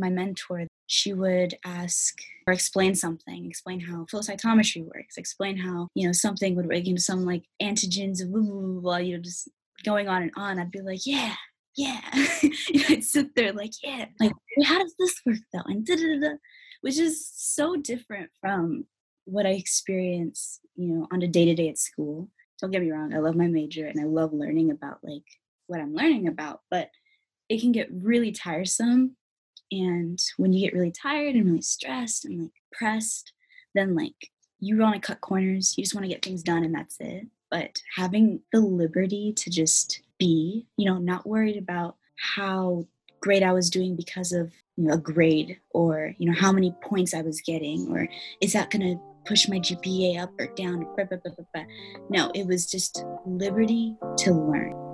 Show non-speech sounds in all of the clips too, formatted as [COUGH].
my mentor, she would ask or explain something, explain how flow cytometry works, explain how, you know, something would work, you know, some like antigens, blah, blah, blah, blah, you know, just going on and on. I'd be like, yeah, yeah. [LAUGHS] you know, I'd sit there like, yeah, like, how does this work though? And da da da, which is so different from what I experience, you know, on a day to day at school. Don't get me wrong, I love my major and I love learning about like what I'm learning about, but it can get really tiresome. And when you get really tired and really stressed and like pressed, then like you want to cut corners, you just want to get things done and that's it. But having the liberty to just be, you know, not worried about how great I was doing because of you know, a grade or you know how many points I was getting or is that going to push my GPA up or down? No, it was just liberty to learn.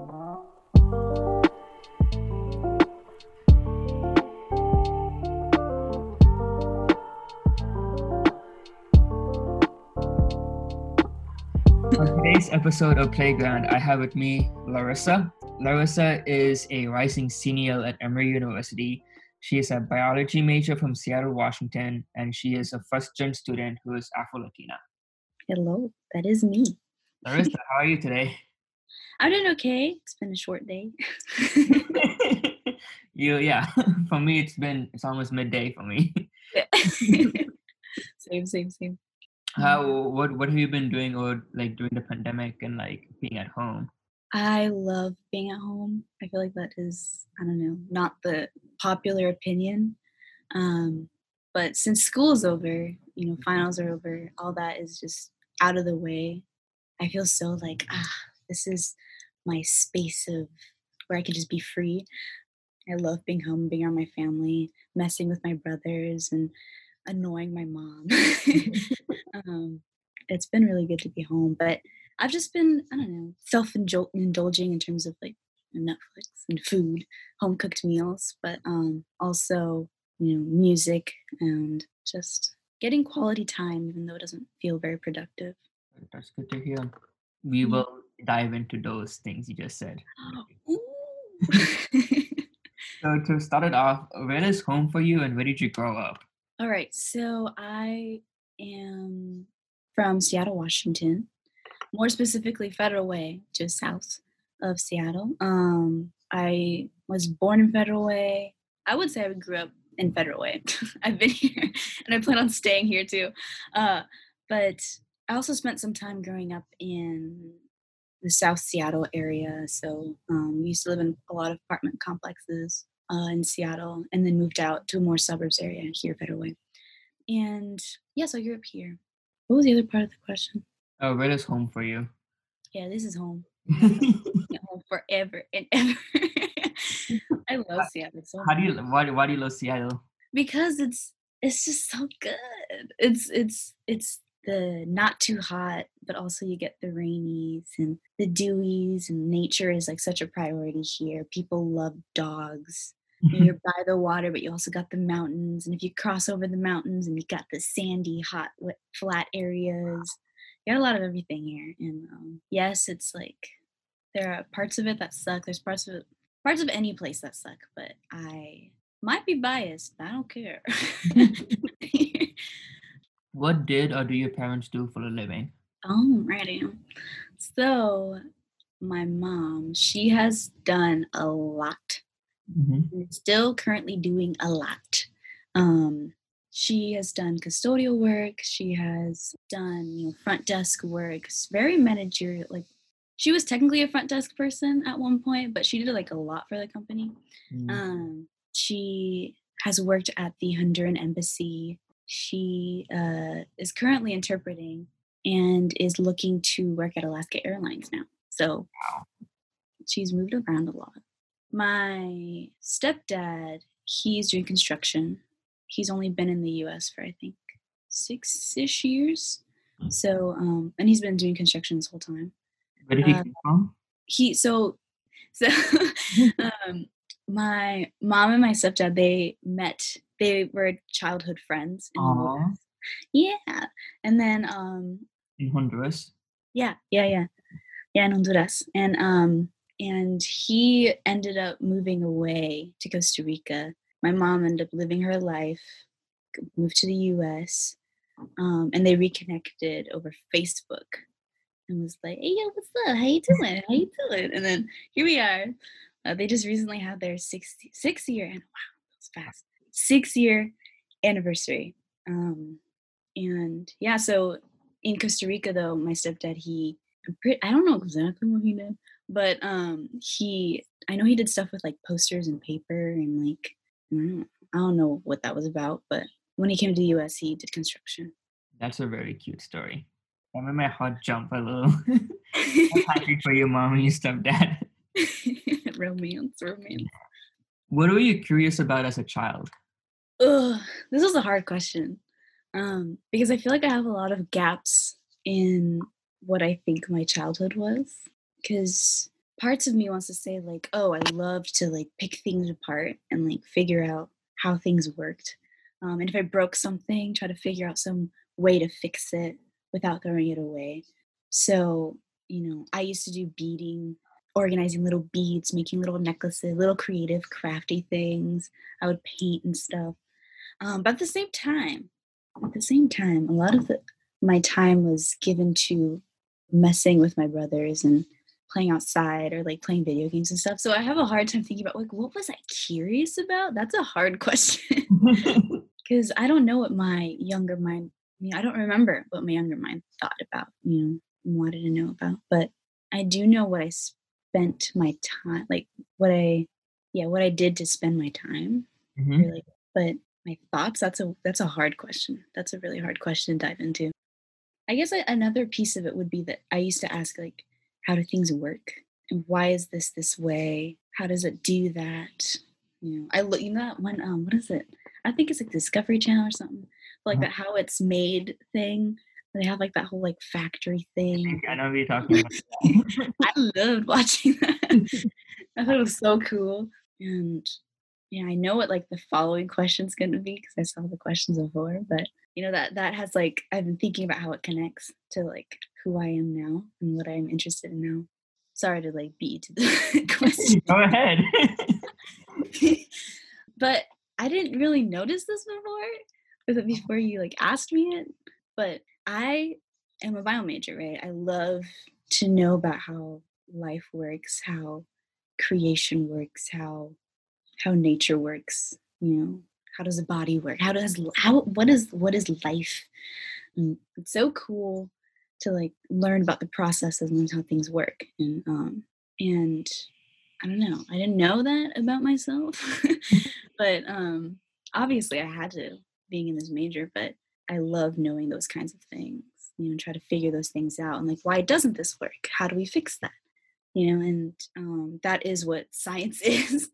On today's episode of Playground, I have with me Larissa. Larissa is a rising senior at Emory University. She is a biology major from Seattle, Washington, and she is a first gen student who is Afro Latina. Hello, that is me. Larissa, how are you today? I'm doing okay. It's been a short day. [LAUGHS] you, yeah. [LAUGHS] For me, it's been it's almost midday for me. [LAUGHS] same, same, same. How what what have you been doing or like during the pandemic and like being at home? I love being at home. I feel like that is I don't know, not the popular opinion. Um, but since school's over, you know, finals are over, all that is just out of the way. I feel so like ah, this is my space of where I can just be free. I love being home, being around my family, messing with my brothers, and annoying my mom. [LAUGHS] [LAUGHS] um, it's been really good to be home, but I've just been, I don't know, self indulging in terms of like Netflix and food, home cooked meals, but um, also, you know, music and just getting quality time, even though it doesn't feel very productive. That's good to hear. We mm-hmm. will dive into those things you just said. [GASPS] [LAUGHS] so to start it off, where is home for you and where did you grow up? All right. So I am from Seattle, Washington, more specifically Federal Way, just south of Seattle. Um, I was born in Federal Way. I would say I grew up in Federal Way. [LAUGHS] I've been here and I plan on staying here too. Uh, but I also spent some time growing up in the South Seattle area. So um, we used to live in a lot of apartment complexes uh, in Seattle, and then moved out to a more suburbs area here, Federal Way. And yeah, so grew up here. What was the other part of the question? Oh, where is home for you? Yeah, this is home. [LAUGHS] home forever and ever. [LAUGHS] I love Seattle so How do you why why do you love Seattle? Because it's it's just so good. It's it's it's the not too hot, but also you get the rainies and the dewies, and nature is like such a priority here. People love dogs. You're by the water, but you also got the mountains. And if you cross over the mountains and you got the sandy, hot, wet, flat areas, you got a lot of everything here. And um, yes, it's like there are parts of it that suck. There's parts of it, parts of any place that suck. But I might be biased. but I don't care. [LAUGHS] what did or do your parents do for a living? Oh, righty. So my mom, she has done a lot. Mm-hmm. Still currently doing a lot. Um, she has done custodial work. She has done you know front desk work. very managerial. Like she was technically a front desk person at one point, but she did like a lot for the company. Mm. Um, she has worked at the Honduran embassy. She uh, is currently interpreting and is looking to work at Alaska Airlines now. So she's moved around a lot. My stepdad, he's doing construction. He's only been in the US for, I think, six ish years. Hmm. So, um, and he's been doing construction this whole time. Where did he uh, come from? He, so, [LAUGHS] so, um, my mom and my stepdad, they met, they were childhood friends. In Honduras. yeah. And then, um, in Honduras? Yeah, yeah, yeah. Yeah, in Honduras. And, um, and he ended up moving away to Costa Rica my mom ended up living her life, moved to the U.S., um, and they reconnected over Facebook, and was like, "Hey, yo, what's up? How you [LAUGHS] doing? How you doing?" And then here we are. Uh, they just recently had their six six year and wow, that was fast six year anniversary. Um, and yeah, so in Costa Rica, though, my stepdad he I don't know exactly what he did, but um, he I know he did stuff with like posters and paper and like I don't, know, I don't know what that was about, but when he came to the U.S., he did construction. That's a very cute story. That made my heart jump a little. [LAUGHS] I'm happy for your mom and your stepdad. [LAUGHS] romance, romance. What were you curious about as a child? Ugh, this was a hard question um, because I feel like I have a lot of gaps in what I think my childhood was. Because parts of me wants to say like, oh, I loved to like pick things apart and like figure out how things worked. Um, and if I broke something, try to figure out some way to fix it without throwing it away. So, you know, I used to do beading, organizing little beads, making little necklaces, little creative, crafty things. I would paint and stuff. Um, but at the same time, at the same time, a lot of the, my time was given to messing with my brothers and playing outside or like playing video games and stuff. So I have a hard time thinking about like what was I curious about? That's a hard [LAUGHS] question. [LAUGHS] Cuz I don't know what my younger mind, you know, I don't remember what my younger mind thought about, you know, wanted to know about, but I do know what I spent my time like what I yeah, what I did to spend my time. Mm-hmm. Really. But my thoughts that's a that's a hard question that's a really hard question to dive into. I guess I, another piece of it would be that i used to ask like how do things work? And why is this this way? How does it do that? You know i look you know when um what is it? I think it's like discovery channel or something like uh-huh. that how it's made thing they have like that whole like factory thing. i know what you're talking about. [LAUGHS] I loved watching [LAUGHS] that. I thought it was so cool. And yeah, I know what like the following question's going to be because I saw the questions before, but you know that that has like I've been thinking about how it connects to like who I am now and what I'm interested in now. Sorry to like beat to the [LAUGHS] question. Go ahead. [LAUGHS] but I didn't really notice this before, before you like asked me it. But I am a bio major, right? I love to know about how life works, how creation works, how how nature works you know? How does the body work? How does how what is what is life? And it's so cool to like learn about the processes and how things work and um and i don't know. I didn't know that about myself [LAUGHS] but um obviously i had to being in this major but i love knowing those kinds of things you know try to figure those things out and like why doesn't this work? How do we fix that you know and um, that is what science [LAUGHS] is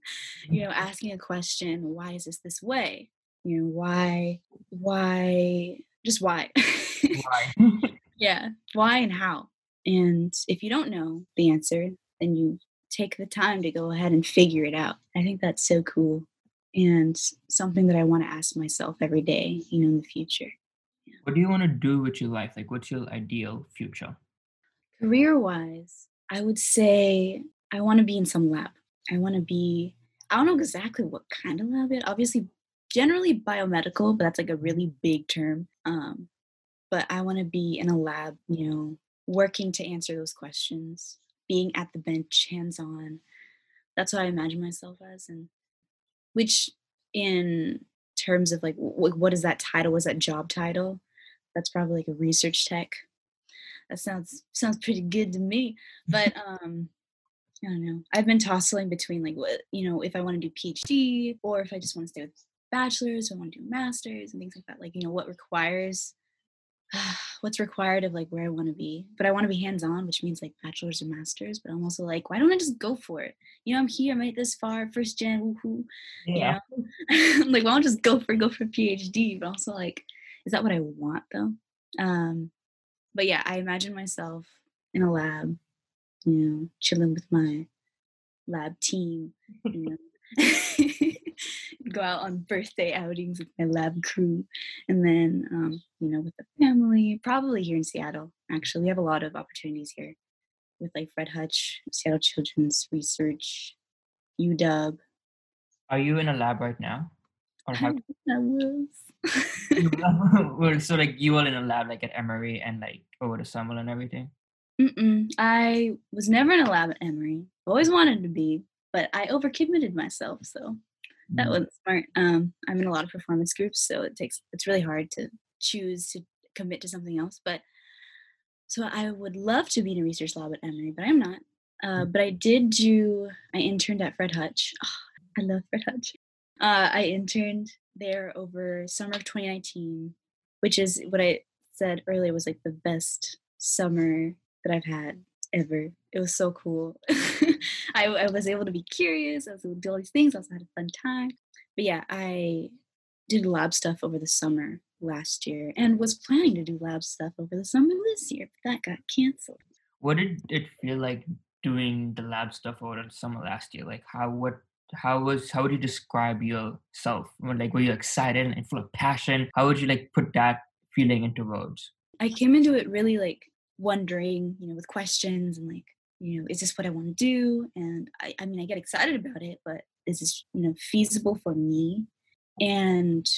you know asking a question why is this this way? You know why why just why? Why? [LAUGHS] Yeah why and how? And if you don't know the answer then you take the time to go ahead and figure it out. I think that's so cool and something that i want to ask myself every day you know in the future. Yeah. what do you want to do with your life? Like what's your ideal future? Career wise I would say I want to be in some lab. I want to be, I don't know exactly what kind of lab yet. Obviously, generally biomedical, but that's like a really big term. Um, but I want to be in a lab, you know, working to answer those questions, being at the bench, hands on. That's what I imagine myself as. And which, in terms of like, what is that title? Was that job title? That's probably like a research tech that sounds sounds pretty good to me. But [LAUGHS] um, I don't know. I've been tossing between like what you know, if I want to do PhD or if I just want to stay with bachelors or want to do masters and things like that. Like you know, what requires [SIGHS] what's required of like where I want to be. But I want to be hands on, which means like bachelor's or masters. But I'm also like, why don't I just go for it? You know, I'm here, I made this far, first gen, woohoo. Yeah. You know? [LAUGHS] like, why don't I just go for go for PhD? But also like, is that what I want though? Um, but yeah, I imagine myself in a lab, you know, chilling with my lab team, you [LAUGHS] know. [LAUGHS] go out on birthday outings with my lab crew and then um, you know with the family probably here in seattle actually we have a lot of opportunities here with like fred hutch seattle children's research uw Are you in a lab right now? Or have I was. [LAUGHS] [LAUGHS] well, so like you were in a lab like at Emory and like over the summer and everything. Mm-mm. I was never in a lab at Emory. Always wanted to be, but I overcommitted myself, so that mm. wasn't smart. Um, I'm in a lot of performance groups, so it takes it's really hard to choose to commit to something else. But so I would love to be in a research lab at Emory, but I'm not. Uh, mm. but I did do. I interned at Fred Hutch. Oh, I love Fred Hutch. Uh, I interned there over summer of 2019, which is what I said earlier was like the best summer that I've had ever. It was so cool. [LAUGHS] I, I, was able to be curious. I was able to do all these things. I also had a fun time. But yeah, I did lab stuff over the summer last year and was planning to do lab stuff over the summer this year, but that got canceled. What did it feel like doing the lab stuff over the summer last year? Like how what how was how would you describe yourself? Like were you excited and full of passion? How would you like put that feeling into words? I came into it really like wondering, you know, with questions and like, you know, is this what I want to do? And I, I mean, I get excited about it, but is this, you know, feasible for me? And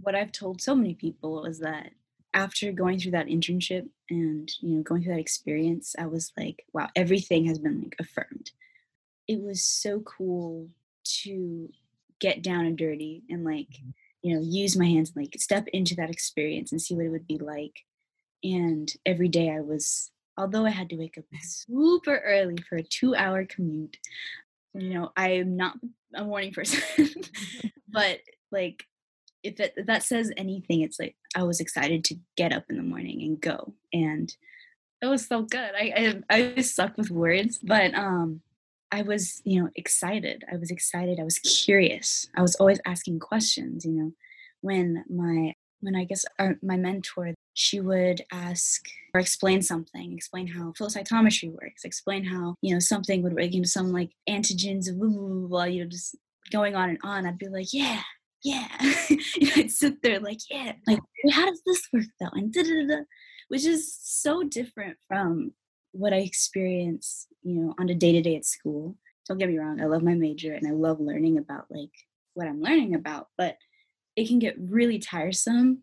what I've told so many people is that after going through that internship and, you know, going through that experience, I was like, wow, everything has been like affirmed. It was so cool to get down and dirty and like, mm-hmm. you know, use my hands and like step into that experience and see what it would be like and every day I was, although I had to wake up super early for a two hour commute, you know, I'm not a morning [LAUGHS] person, but like, if, it, if that says anything, it's like I was excited to get up in the morning and go, and it was so good. I I, I suck with words, but um, I was you know excited. I was excited. I was curious. I was always asking questions. You know, when my when I guess our, my mentor, she would ask or explain something, explain how flow cytometry works, explain how, you know, something would, work, you know, some like antigens, blah, blah, blah, blah, you know, just going on and on. I'd be like, yeah, yeah. [LAUGHS] know, I'd sit there like, yeah, like, how does this work though? And da da da, which is so different from what I experience, you know, on a day to day at school. Don't get me wrong, I love my major and I love learning about like what I'm learning about, but it can get really tiresome.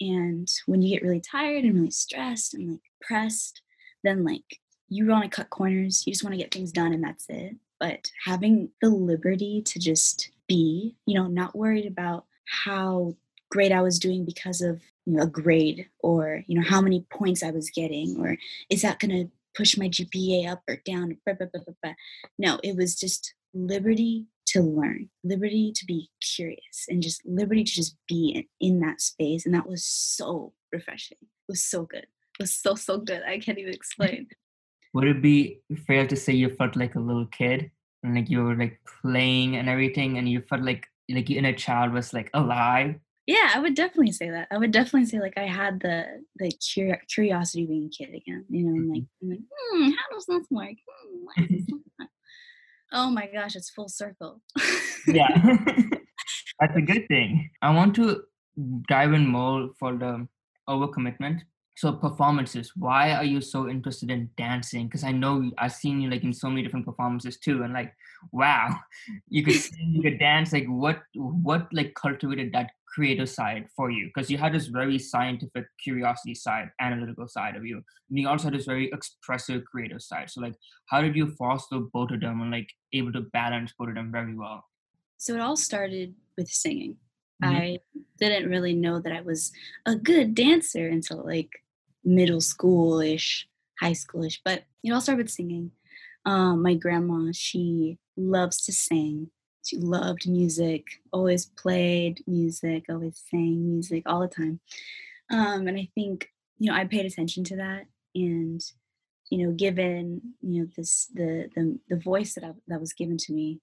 And when you get really tired and really stressed and like pressed, then like you want to cut corners, you just want to get things done and that's it. But having the liberty to just be, you know, not worried about how great I was doing because of you know, a grade or, you know, how many points I was getting or is that going to push my GPA up or down? No, it was just liberty to learn, liberty to be curious, and just liberty to just be in, in that space. And that was so refreshing. It was so good. It was so, so good. I can't even explain. Would it be fair to say you felt like a little kid and like you were like playing and everything and you felt like like your inner child was like alive? Yeah, I would definitely say that. I would definitely say like I had the the curiosity being a kid again. You know, I'm like, I'm like hmm, how does this work? Hmm, does this [LAUGHS] Oh my gosh, it's full circle. yeah. [LAUGHS] [LAUGHS] That's a good thing. I want to dive in more for the overcommitment. So performances, why are you so interested in dancing? Because I know I've seen you like in so many different performances too, and like, wow, you could sing, you could dance. Like, what, what like cultivated that creative side for you because you had this very scientific curiosity side analytical side of you and you also had this very expressive creative side. So like how did you foster both of them and like able to balance both of them very well? So it all started with singing. Mm-hmm. i didn't really know that i was a good dancer until like middle schoolish high schoolish but it all started with singing. Um, my grandma she loves to sing she loved music, always played music, always sang music all the time. Um, and I think, you know, I paid attention to that and, you know, given, you know, this, the, the, the voice that I, that was given to me,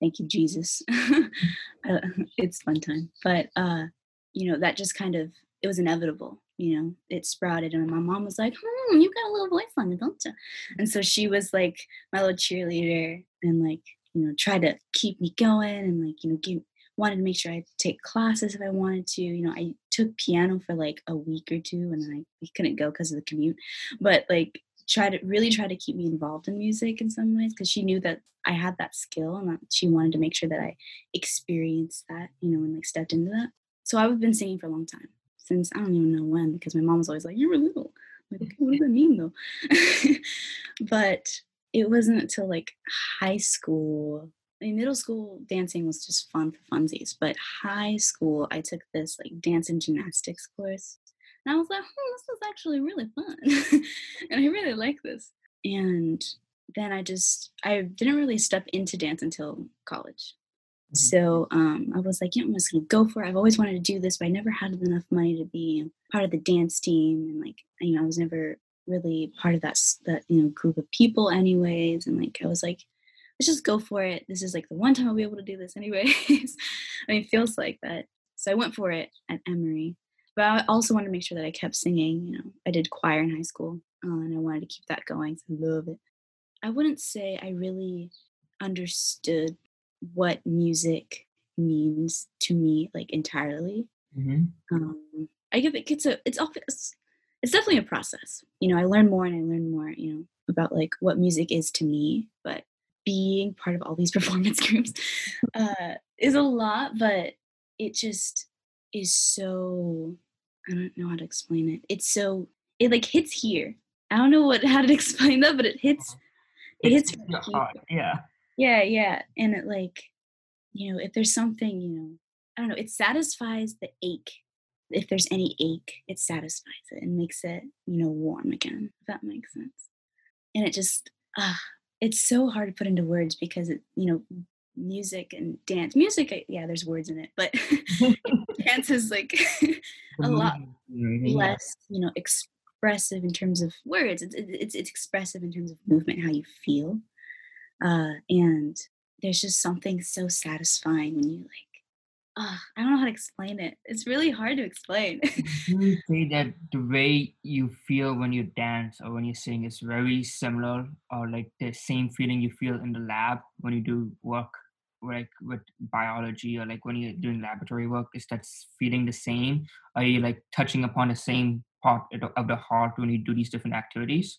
thank you, Jesus. [LAUGHS] [LAUGHS] it's fun time. But, uh, you know, that just kind of, it was inevitable you know, it sprouted. And my mom was like, hmm, you got a little voice on it, don't you? And so she was like my little cheerleader and like you know, try to keep me going and like, you know, give, wanted to make sure I take classes if I wanted to. You know, I took piano for like a week or two and then I couldn't go because of the commute. But like try to really try to keep me involved in music in some ways because she knew that I had that skill and that she wanted to make sure that I experienced that, you know, and like stepped into that. So I've been singing for a long time since I don't even know when because my mom was always like, "You were little." I'm like, okay, what does that mean though? [LAUGHS] but it wasn't until like high school. I mean, middle school dancing was just fun for funsies, but high school I took this like dance and gymnastics course, and I was like, hmm, this is actually really fun, [LAUGHS] and I really like this. And then I just I didn't really step into dance until college. Mm-hmm. So um, I was like, yeah, I'm just gonna go for it. I've always wanted to do this, but I never had enough money to be part of the dance team, and like, you know, I was never really part of that that you know group of people, anyways. And like, I was like, let's just go for it. This is like the one time I'll be able to do this, anyways. [LAUGHS] I mean, it feels like that. So I went for it at Emory, but I also wanted to make sure that I kept singing. You know, I did choir in high school, uh, and I wanted to keep that going. So I love it. I wouldn't say I really understood what music means to me like entirely. Mm-hmm. Um, I give it it's a it's it's, it's definitely a process. You know, I learn more and I learn more. You know about like what music is to me, but being part of all these [LAUGHS] performance groups uh, is a lot. But it just is so I don't know how to explain it. It's so it like hits here. I don't know what [LAUGHS] how to explain that, but it hits it hits. Yeah. Yeah, yeah. And it like, you know, if there's something, you know, I don't know, it satisfies the ache. If there's any ache, it satisfies it and makes it, you know, warm again, if that makes sense. And it just ah, it's so hard to put into words because it, you know, music and dance. Music, yeah, there's words in it, but [LAUGHS] [LAUGHS] dance is like [LAUGHS] a lot less, you know, expressive in terms of words. It's, it's, it's expressive in terms of movement, how you feel. Uh, and there's just something so satisfying when you like, uh, I don't know how to explain it. It's really hard to explain. [LAUGHS] you say that the way you feel when you dance or when you sing is very similar, or like the same feeling you feel in the lab when you do work, like with biology, or like when you're doing laboratory work? Is that feeling the same? Are you like touching upon the same part of the heart when you do these different activities?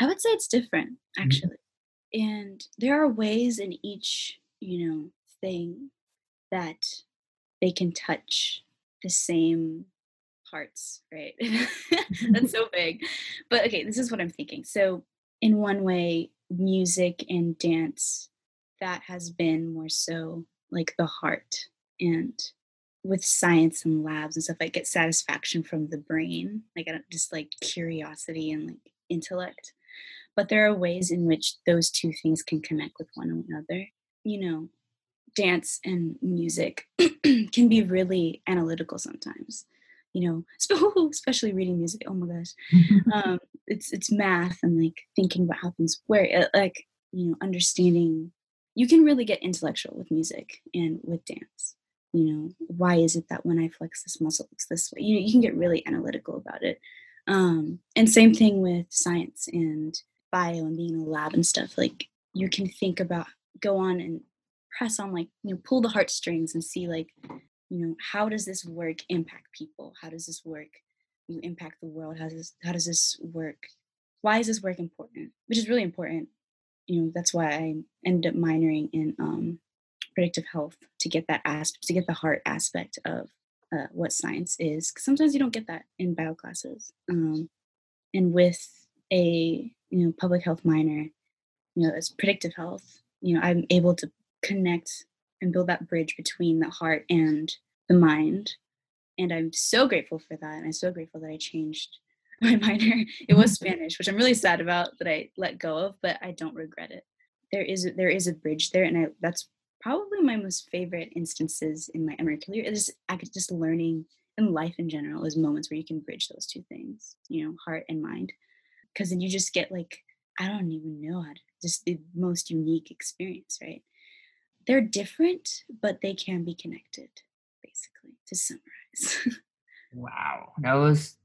I would say it's different, mm-hmm. actually. Mm-hmm. And there are ways in each, you know, thing that they can touch the same parts, right? [LAUGHS] [LAUGHS] That's so big. But okay, this is what I'm thinking. So, in one way, music and dance, that has been more so like the heart. And with science and labs and stuff, I get satisfaction from the brain, like I don't just like curiosity and like intellect. But there are ways in which those two things can connect with one another. You know, dance and music [CLEARS THROAT] can be really analytical sometimes. You know, [LAUGHS] especially reading music. Oh my gosh, [LAUGHS] um, it's it's math and like thinking what happens where. Uh, like you know, understanding. You can really get intellectual with music and with dance you know why is it that when i flex this muscle it's this way you know you can get really analytical about it um, and same thing with science and bio and being in a lab and stuff like you can think about go on and press on like you know pull the heartstrings and see like you know how does this work impact people? How does this work you impact the world? How does this, how does this work? Why is this work important? Which is really important. You know that's why i ended up minoring in um, predictive health to get that aspect to get the heart aspect of uh, what science is because sometimes you don't get that in bio classes. Um, and with a you know public health minor you know as predictive health you know i'm able to connect and build that bridge between the heart and the mind and i'm so grateful for that and i'm so grateful that i changed [LAUGHS] my minor it was [LAUGHS] spanish which i'm really sad about that i let go of but i don't regret it there is there is a bridge there and I, that's probably my most favorite instances in my Emory career is just learning and life in general is moments where you can bridge those two things, you know, heart and mind. Because then you just get like, I don't even know how to, just the most unique experience, right? They're different, but they can be connected, basically, to summarize. [LAUGHS] wow. That was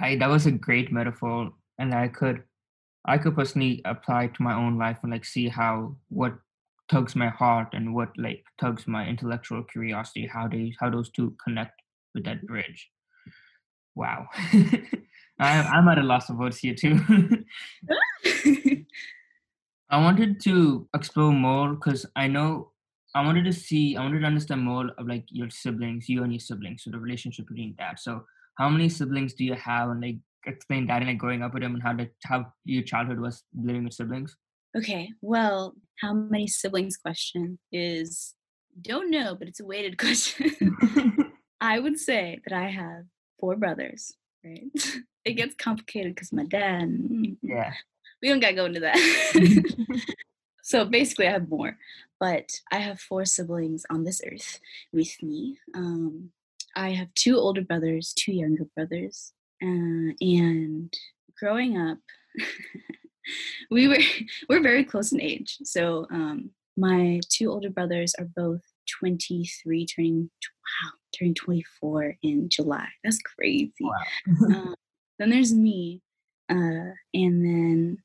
I that was a great metaphor. And I could I could personally apply to my own life and like see how what tugs my heart and what like tugs my intellectual curiosity how they how those two connect with that bridge wow [LAUGHS] I, I'm at a loss of words here too. [LAUGHS] I wanted to explore more because I know I wanted to see, I wanted to understand more of like your siblings, you and your siblings, so the relationship between that. So, how many siblings do you have, and like explain that and like growing up with them and how the how your childhood was living with siblings. Okay, well, how many siblings question is don't know, but it's a weighted [LAUGHS] question. [LAUGHS] I would say that I have four brothers, right? [LAUGHS] it gets complicated because my dad. Mm, yeah. We don't gotta go into that. [LAUGHS] [LAUGHS] so basically, I have more, but I have four siblings on this earth with me. Um, I have two older brothers, two younger brothers, uh, and growing up, [LAUGHS] we were we're very close in age. So um, my two older brothers are both 23, turning wow, turning 24 in July. That's crazy. Wow. um, then there's me, uh, and then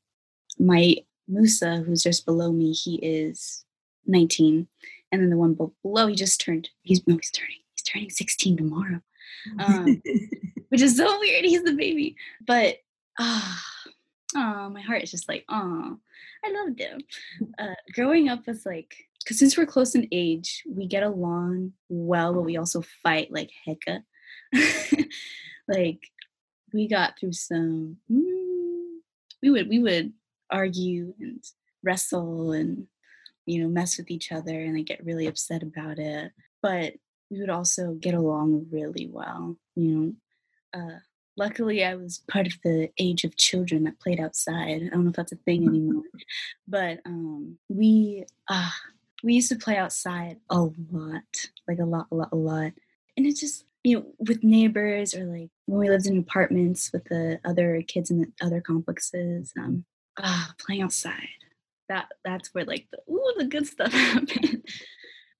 my Musa, who's just below me, he is 19, and then the one below, he just turned. He's no, he's turning. He's turning 16 tomorrow, um, [LAUGHS] which is so weird. He's the baby, but ah. oh, my heart is just like, oh, I loved him. Uh, growing up was like because since we're close in age, we get along well, but we also fight like hecka. [LAUGHS] like we got through some. Mm, we would we would argue and wrestle and you know mess with each other and like get really upset about it, but we would also get along really well. You know, uh, luckily I was part of the age of children that played outside. I don't know if that's a thing anymore, [LAUGHS] but um, we uh, we used to play outside a lot, like a lot, a lot, a lot. And it's just, you know, with neighbors or like when we lived in apartments with the other kids in the other complexes, um, ah, playing outside. That that's where like the ooh, the good stuff [LAUGHS] happened.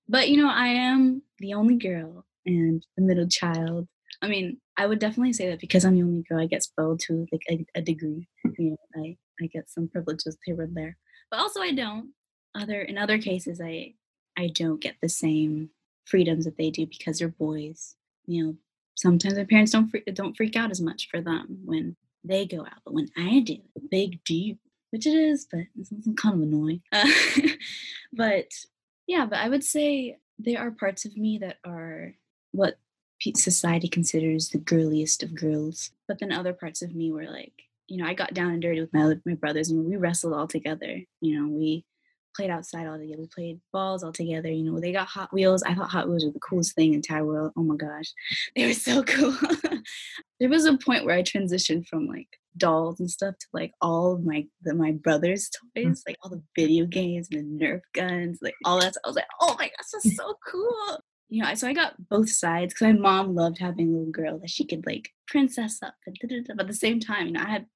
but you know, I am the only girl and the middle child. I mean, I would definitely say that because I'm the only girl, I get spoiled to like a, a degree. You know, I I get some privileges here and there, but also I don't other in other cases i i don't get the same freedoms that they do because they're boys you know sometimes my parents don't freak, don't freak out as much for them when they go out but when i do big deal which it is but it's kind of annoying. Uh, [LAUGHS] but yeah but i would say there are parts of me that are what society considers the girliest of girls but then other parts of me were like you know i got down and dirty with my my brothers and we wrestled all together you know we played outside all together. We played balls all together. You know, they got Hot Wheels. I thought Hot Wheels were the coolest thing in Tower World. Oh my gosh, [LAUGHS] they were so [LAUGHS] cool. there was a point where I transitioned from like dolls and stuff to like all of my the, my brother's mm. toys, like all the video games and the Nerf guns, like all that. I was like, oh my gosh, that's so cool. You know, so I got both sides because my mom loved having a little girl that she could like princess up, and but at the same time, you know, I had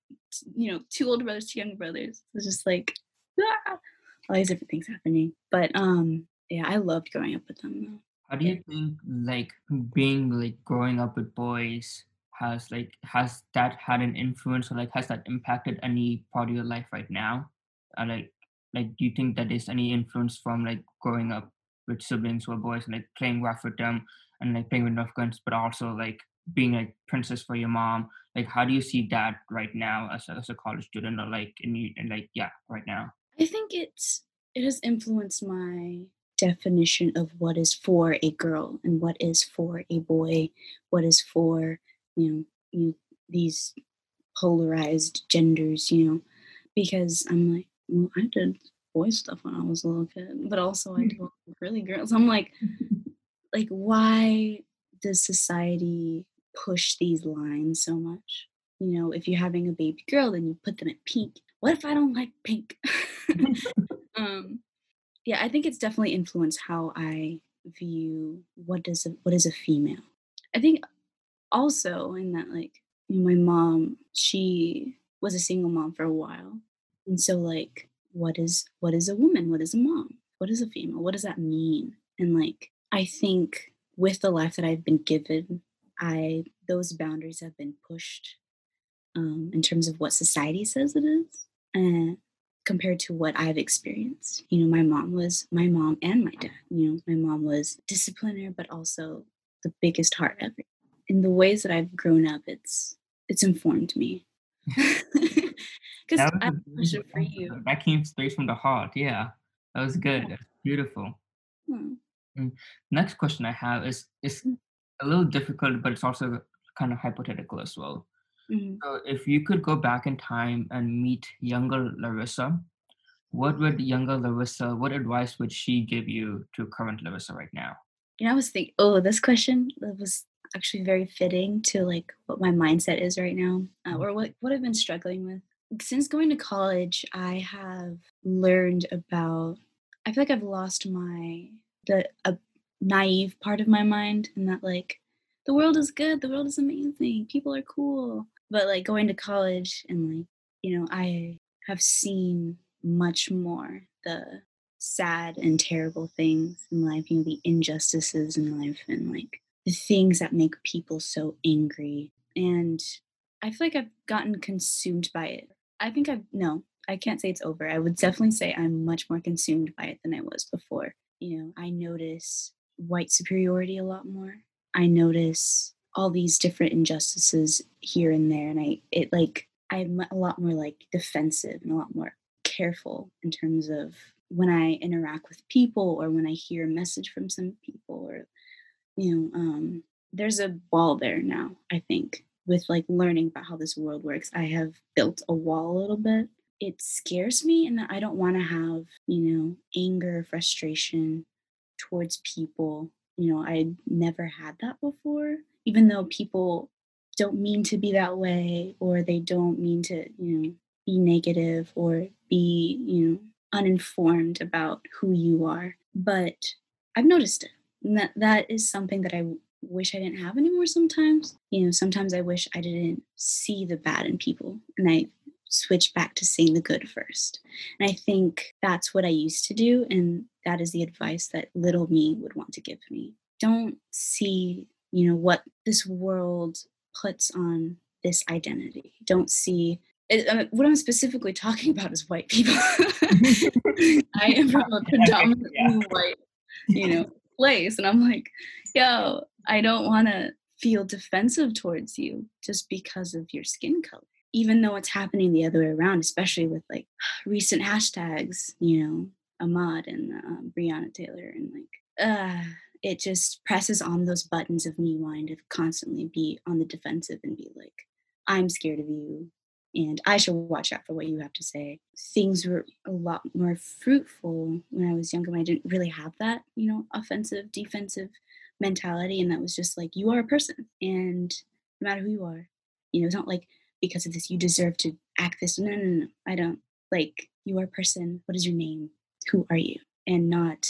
you know two older brothers, two younger brothers. It was just like ah all these different things happening. But um, yeah, I loved growing up with them. Though. How do you think like being like growing up with boys has like has that had an influence or like has that impacted any part of your life right now? Uh, like like do you think that there's any influence from like growing up with siblings who are boys and like playing rough with them and like playing with Nerf guns, but also like being like princess for your mom? Like how do you see that right now as a, as a college student or like in you and like yeah right now? I think it's it has influenced my definition of what is for a girl and what is for a boy, what is for you know you these polarized genders, you know, because I'm like, well, I did boy stuff when I was a little kid, but also I hmm. do [LAUGHS] really girls. I'm like, [LAUGHS] like why does society push these lines so much? You know, if you're having a baby girl, then you put them at pink. What if I don't like pink? [LAUGHS] [LAUGHS] um, yeah, I think it's definitely influenced how I view what does a, what is a female. I think also in that like you know, my mom, she was a single mom for a while, and so like what is what is a woman? What is a mom? What is a female? What does that mean? And like I think with the life that I've been given, I those boundaries have been pushed um, in terms of what society says it is. And compared to what I've experienced. You know, my mom was my mom and my dad. You know, my mom was discipliner, but also the biggest heart ever. In the ways that I've grown up, it's it's informed me. [LAUGHS] [LAUGHS] Because I have a question for you. That came straight from the heart. Yeah, that was good. Yeah. That's beautiful. Hmm. Next question I have is is Mm. a little difficult, but it's also kind of hypothetical as well. Mhm. So, if you could go back in time and meet younger Larissa, what would younger Larissa, what advice would she give you to current Larissa right now? You know, I was thinking, oh, this question was actually very fitting to like what my mindset is right now, uh, Mm. or what what I've been struggling with. Since going to college, I have learned about. I feel like I've lost my the a naive part of my mind, and that like the world is good, the world is amazing, people are cool. But like going to college and like you know, I have seen much more the sad and terrible things in life, you know, the injustices in life and like the things that make people so angry. And I feel like I've gotten consumed by it. I think I've, no, I can't say it's over. I would definitely say I'm much more consumed by it than I was before. You know, I notice white superiority a lot more. I notice all these different injustices here and there. And I, it like, I'm a lot more like defensive and a lot more careful in terms of when I interact with people or when I hear a message from some people or you know um there's a wall there now I think with like learning about how this world works. I have built a wall a little bit. It scares me and I don't want to have you know anger frustration towards people. You know I never had that before even though people don't mean to be that way or they don't mean to you know be negative or be you know uninformed about who you are but i've noticed it and that that is something that i wish i didn't have anymore sometimes. You know sometimes i wish i didn't see the bad in people and i switch back to seeing the good first. And i think that's what i used to do and that is the advice that little me would want to give me. Don't see you know what this world puts on this identity. Don't see it, uh, what i'm specifically talking about is white people. [LAUGHS] I am from a [LAUGHS] predominantly Yeah. white you know place and i'm like yo i don't want to feel defensive towards you just because of your skin color. Even though it's happening the other way around especially with like [SIGHS] recent hashtags you know ahmaud and um, breonna taylor and like uh [SIGHS] it just presses on those buttons of me wanting to constantly be on the defensive and be like i'm scared of you and I should watch out for what you have to say. Things were a lot more fruitful when I was younger. When I didn't really have that, you know, offensive, defensive mentality, and that was just like you are a person, and no matter who you are, you know, it's not like because of this you deserve to act this. No, no, no, I don't. Like you are a person. What is your name? Who are you? And not.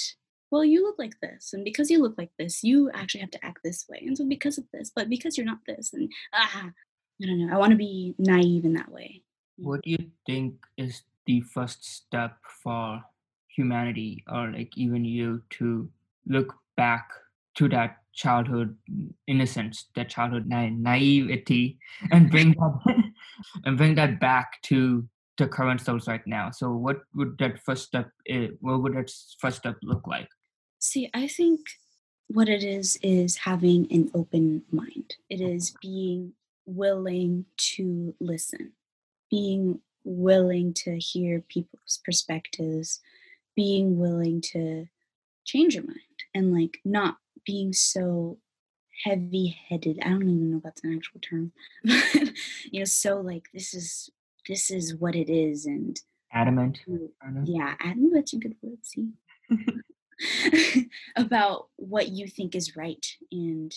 Well, you look like this, and because you look like this, you actually have to act this way. And so, because of this, but because you're not this, and ah, I don't know. I want to be naive in that way. What mm. do you think is the first step for humanity or like even you to look back to that childhood mm, innocence, that childhood na- naivety, [LAUGHS] and bring [LAUGHS] that [LAUGHS] and bring that back to the current selves right now? So, what would that first step? Eh, what would that first step look like? See, I think what it is is having an open mind. It is mm-hmm. being willing to listen, being willing to hear people's perspectives, being willing to change your mind, and like not being so heavy headed. I don't even know if that's an actual term, [LAUGHS] but you know, so like this is this is what it is, and Adamant. yeah, Adam, that's a good word. See, [LAUGHS] [LAUGHS] about what you think is right, and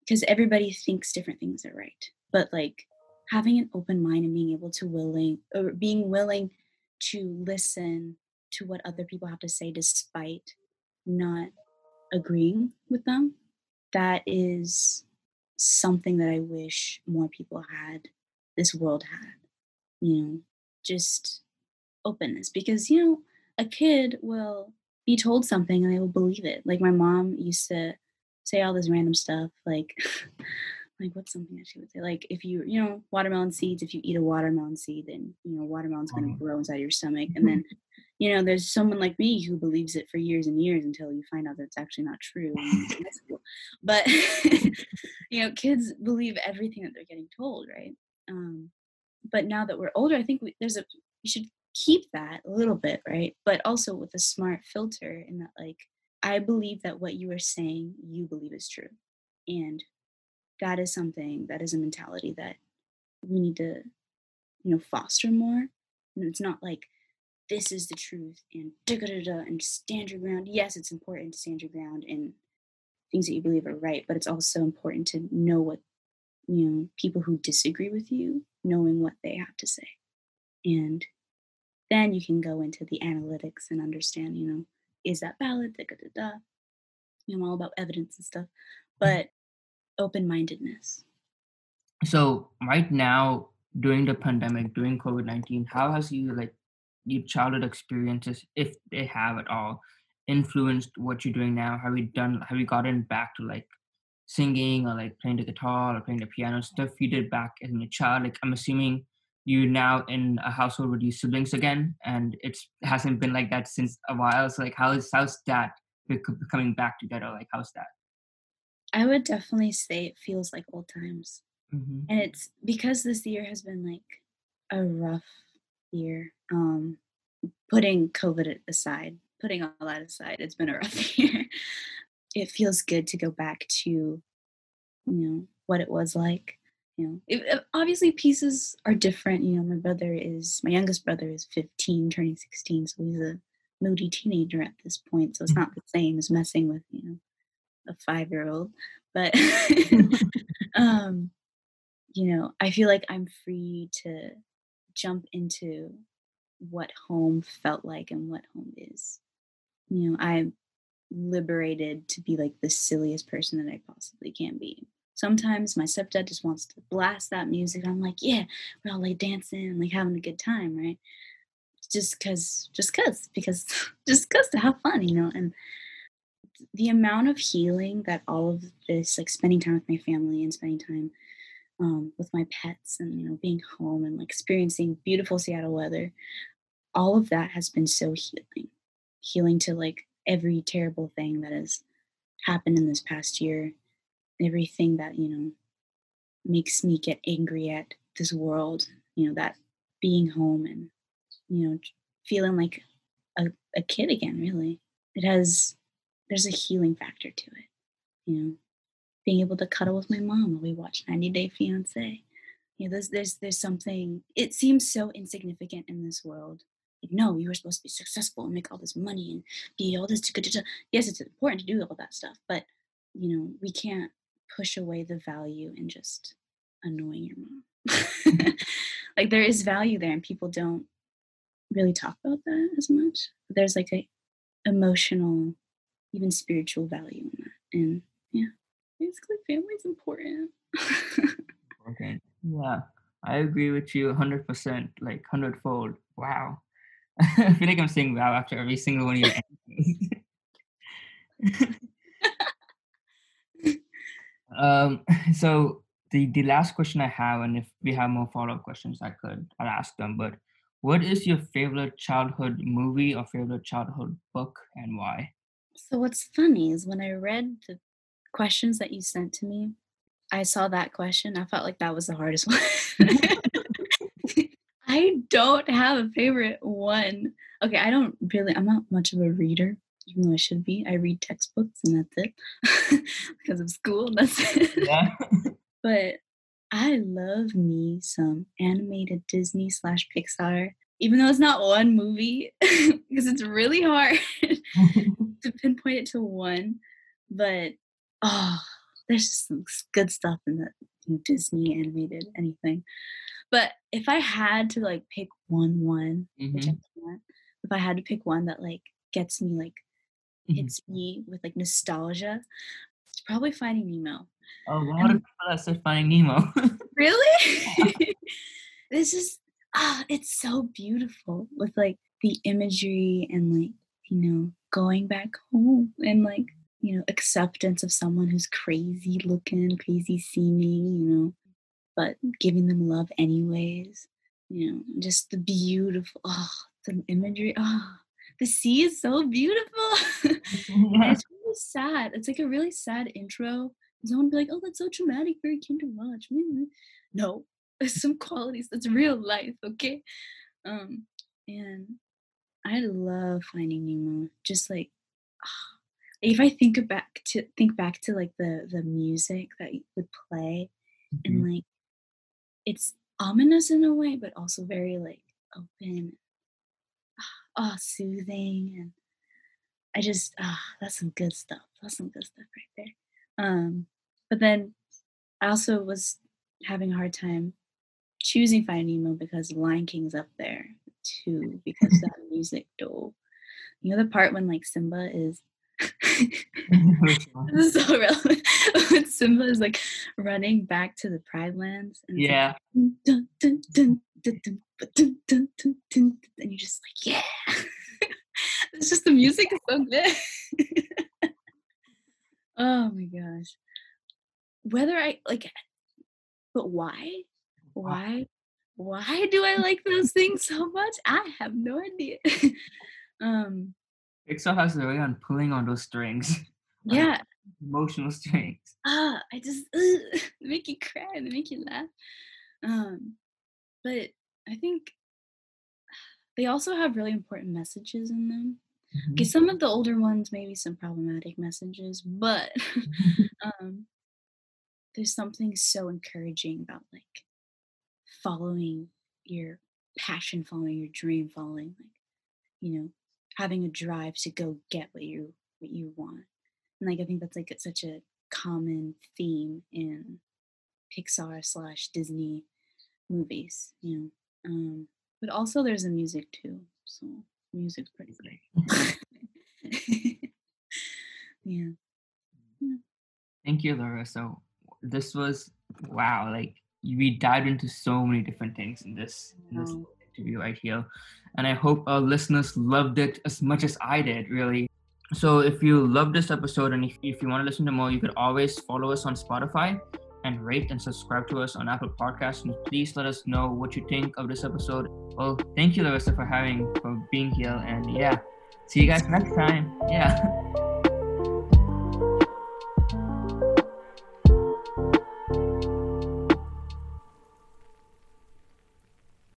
because everybody thinks different things are right, but like having an open mind and being able to willing or being willing to listen to what other people have to say, despite not agreeing with them, that is something that I wish more people had. This world had, you know, just openness because you know a kid will be told something and they will believe it. Like my mom used to say all this random stuff like [LAUGHS] like what's something that she would say? Like if you you know watermelon seeds if you eat a watermelon seed then you know watermelon's going to grow inside your stomach. And then you know there's someone like me who believes it for years and years until you find out that it's actually not true in high school. but [LAUGHS] you know, kids believe everything that they're getting told, right? Um, but now that we're older, I think we, there's a we should keep that a little bit, right? But also with a smart filter, in that like I believe that what you are saying, you believe is true, and that is something that is a mentality that we need to, you know, foster more. And it's not like this is the truth and da da da and stand your ground. Yes, it's important to stand your ground in things that you believe are right, but it's also important to know what you know people who disagree with you, knowing what they have to say, and then you can go into the analytics and understand. You know, is that valid? Da da da da. You know, all about evidence and stuff, mm-hmm. but open mindedness. So right now, during the pandemic, during COVID nineteen, how has you like your childhood experiences, if they have at all, influenced what you're doing now? Have you done? Have you gotten back to like singing or like playing the guitar or playing the piano stuff you did back as a child? Like I'm assuming you now in a household with your siblings again, and it hasn't been like that since a while. So like, how is how's that coming back together? Like, how's that? I would definitely say it feels like old times, mm-hmm. and it's because this year has been like a rough year. Um, putting COVID aside, putting all that aside, it's been a rough [LAUGHS] year. it feels good to go back to, you know, what it was like. You know, it, obviously pieces are different. You know, my brother is my youngest brother is 15, turning 16, so he's a moody teenager at this point. So it's not the same as messing with you know a five year old, but [LAUGHS] [LAUGHS] um, you know, I feel like I'm free to jump into what home felt like and what home is. You know, I'm liberated to be like the silliest person that I possibly can be. Sometimes my stepdad just wants to blast that music. I'm like, yeah, we're all like dancing and like having a good time, right? Just cause, just cause, because, [LAUGHS] just cause to have fun, you know. And the amount of healing that all of this, like spending time with my family and spending time um, with my pets and you know being home and like experiencing beautiful Seattle weather, all of that has been so healing, healing to like every terrible thing that has happened in this past year, everything that you know makes me get angry at this world, you know that being home and you know feeling like a, a kid again really it has there's a healing factor to it you know being able to cuddle with my mom while we watch 90 Day Fiance. You know, there's there's there's something. It seems so insignificant in this world. Like, no, you were supposed to be successful and make all this money and be all this. Yes, it's important to do all that stuff, but you know, we can't push away the value in just annoying your mom. Mm-hmm. [LAUGHS] like there is value there, and people don't really talk about that as much. There's like a emotional, even spiritual value in that, and yeah basically family's important. okay. Yeah. I agree with you 100%, like 100 fold. Wow. [LAUGHS] I feel like I'm saying wow after every single one of your [LAUGHS] answers. Um, [LAUGHS] so the, the last question I have, and if we have more follow-up questions, I could I'll ask them. But what is your favorite childhood movie or favorite childhood book, and why? So what's funny is when I read the questions that you sent to me, I saw that question. I felt like that was the hardest [LAUGHS] one. [LAUGHS] I don't have a favorite one. Okay, I don't really, I'm not much of a reader, even though I should be. I read textbooks and that's it [LAUGHS] because of school. That's [LAUGHS] it. Yeah. but I love me some animated Disney slash Pixar, even though it's not one movie, [LAUGHS] because it's really hard to pinpoint it to one. But oh, there's just some good stuff in the in Disney animated anything. But if I had to like pick one one, mm-hmm. which I can't, if I had to pick one that like gets me like mm-hmm. hits me with like nostalgia, it's probably Finding Nemo. Oh, a lot of people that said Finding Nemo. [LAUGHS] really? [LAUGHS] this is ah, it's so beautiful with like the imagery and like you know going back home and like you know, acceptance of someone who's crazy looking, crazy seeming, you know, but giving them love anyways. You know, just the beautiful, oh, the imagery, oh, the sea is so beautiful. [LAUGHS] it's really sad. It's like a really sad intro someone be like, "Oh, that's so traumatic for a kid to watch." No, [LAUGHS] there's some qualities. That's real life, okay? Um, and I love Finding Nemo. Just like, [SIGHS] if I think back to think back to like the the music that would play, mm-hmm. and like, it's ominous in a way, but also very like open, oh, soothing, and I just ah, oh, that's some good stuff. That's some good stuff right there. Um, but then I also was having a hard time choosing Finding Nemo because Lion King's up there too because that [LAUGHS] music though. You know the part when like Simba is this is so relevant. when Simba is like running back to the Pride Lands and yeah. Like, dun, dun, dun, and you're just like, yeah. it's just the music is so good. oh my gosh. Whether I like but why? Why? Why do I like those things so much? I have no idea. um Pixar has a way on pulling on those strings. [LAUGHS] Yeah. emotional strings. Ah, I just ugh, [LAUGHS] make you cry, they make you laugh. Um, but I think they also have really important messages in them. Mm-hmm. Okay, some of the older ones maybe some problematic messages, but [LAUGHS] um, there's something so encouraging about like following your passion, following your dream, following like you know having a drive to go get what you what you want. And like I think that's like it's such a common theme in Pixar slash Disney movies, you know. Um, but also there's the music too. So music's pretty great. [LAUGHS] yeah. yeah. Thank you, Laura. So this was wow, like we dived into so many different things in this in this interview right here. And I hope our listeners loved it as much as I did, really. So if you love this episode and if, if you want to listen to more, you could always follow us on Spotify and rate and subscribe to us on Apple Podcasts. And please let us know what you think of this episode. Well, thank you, Larissa, for having for being here. And yeah, see you guys next time. Yeah. [LAUGHS]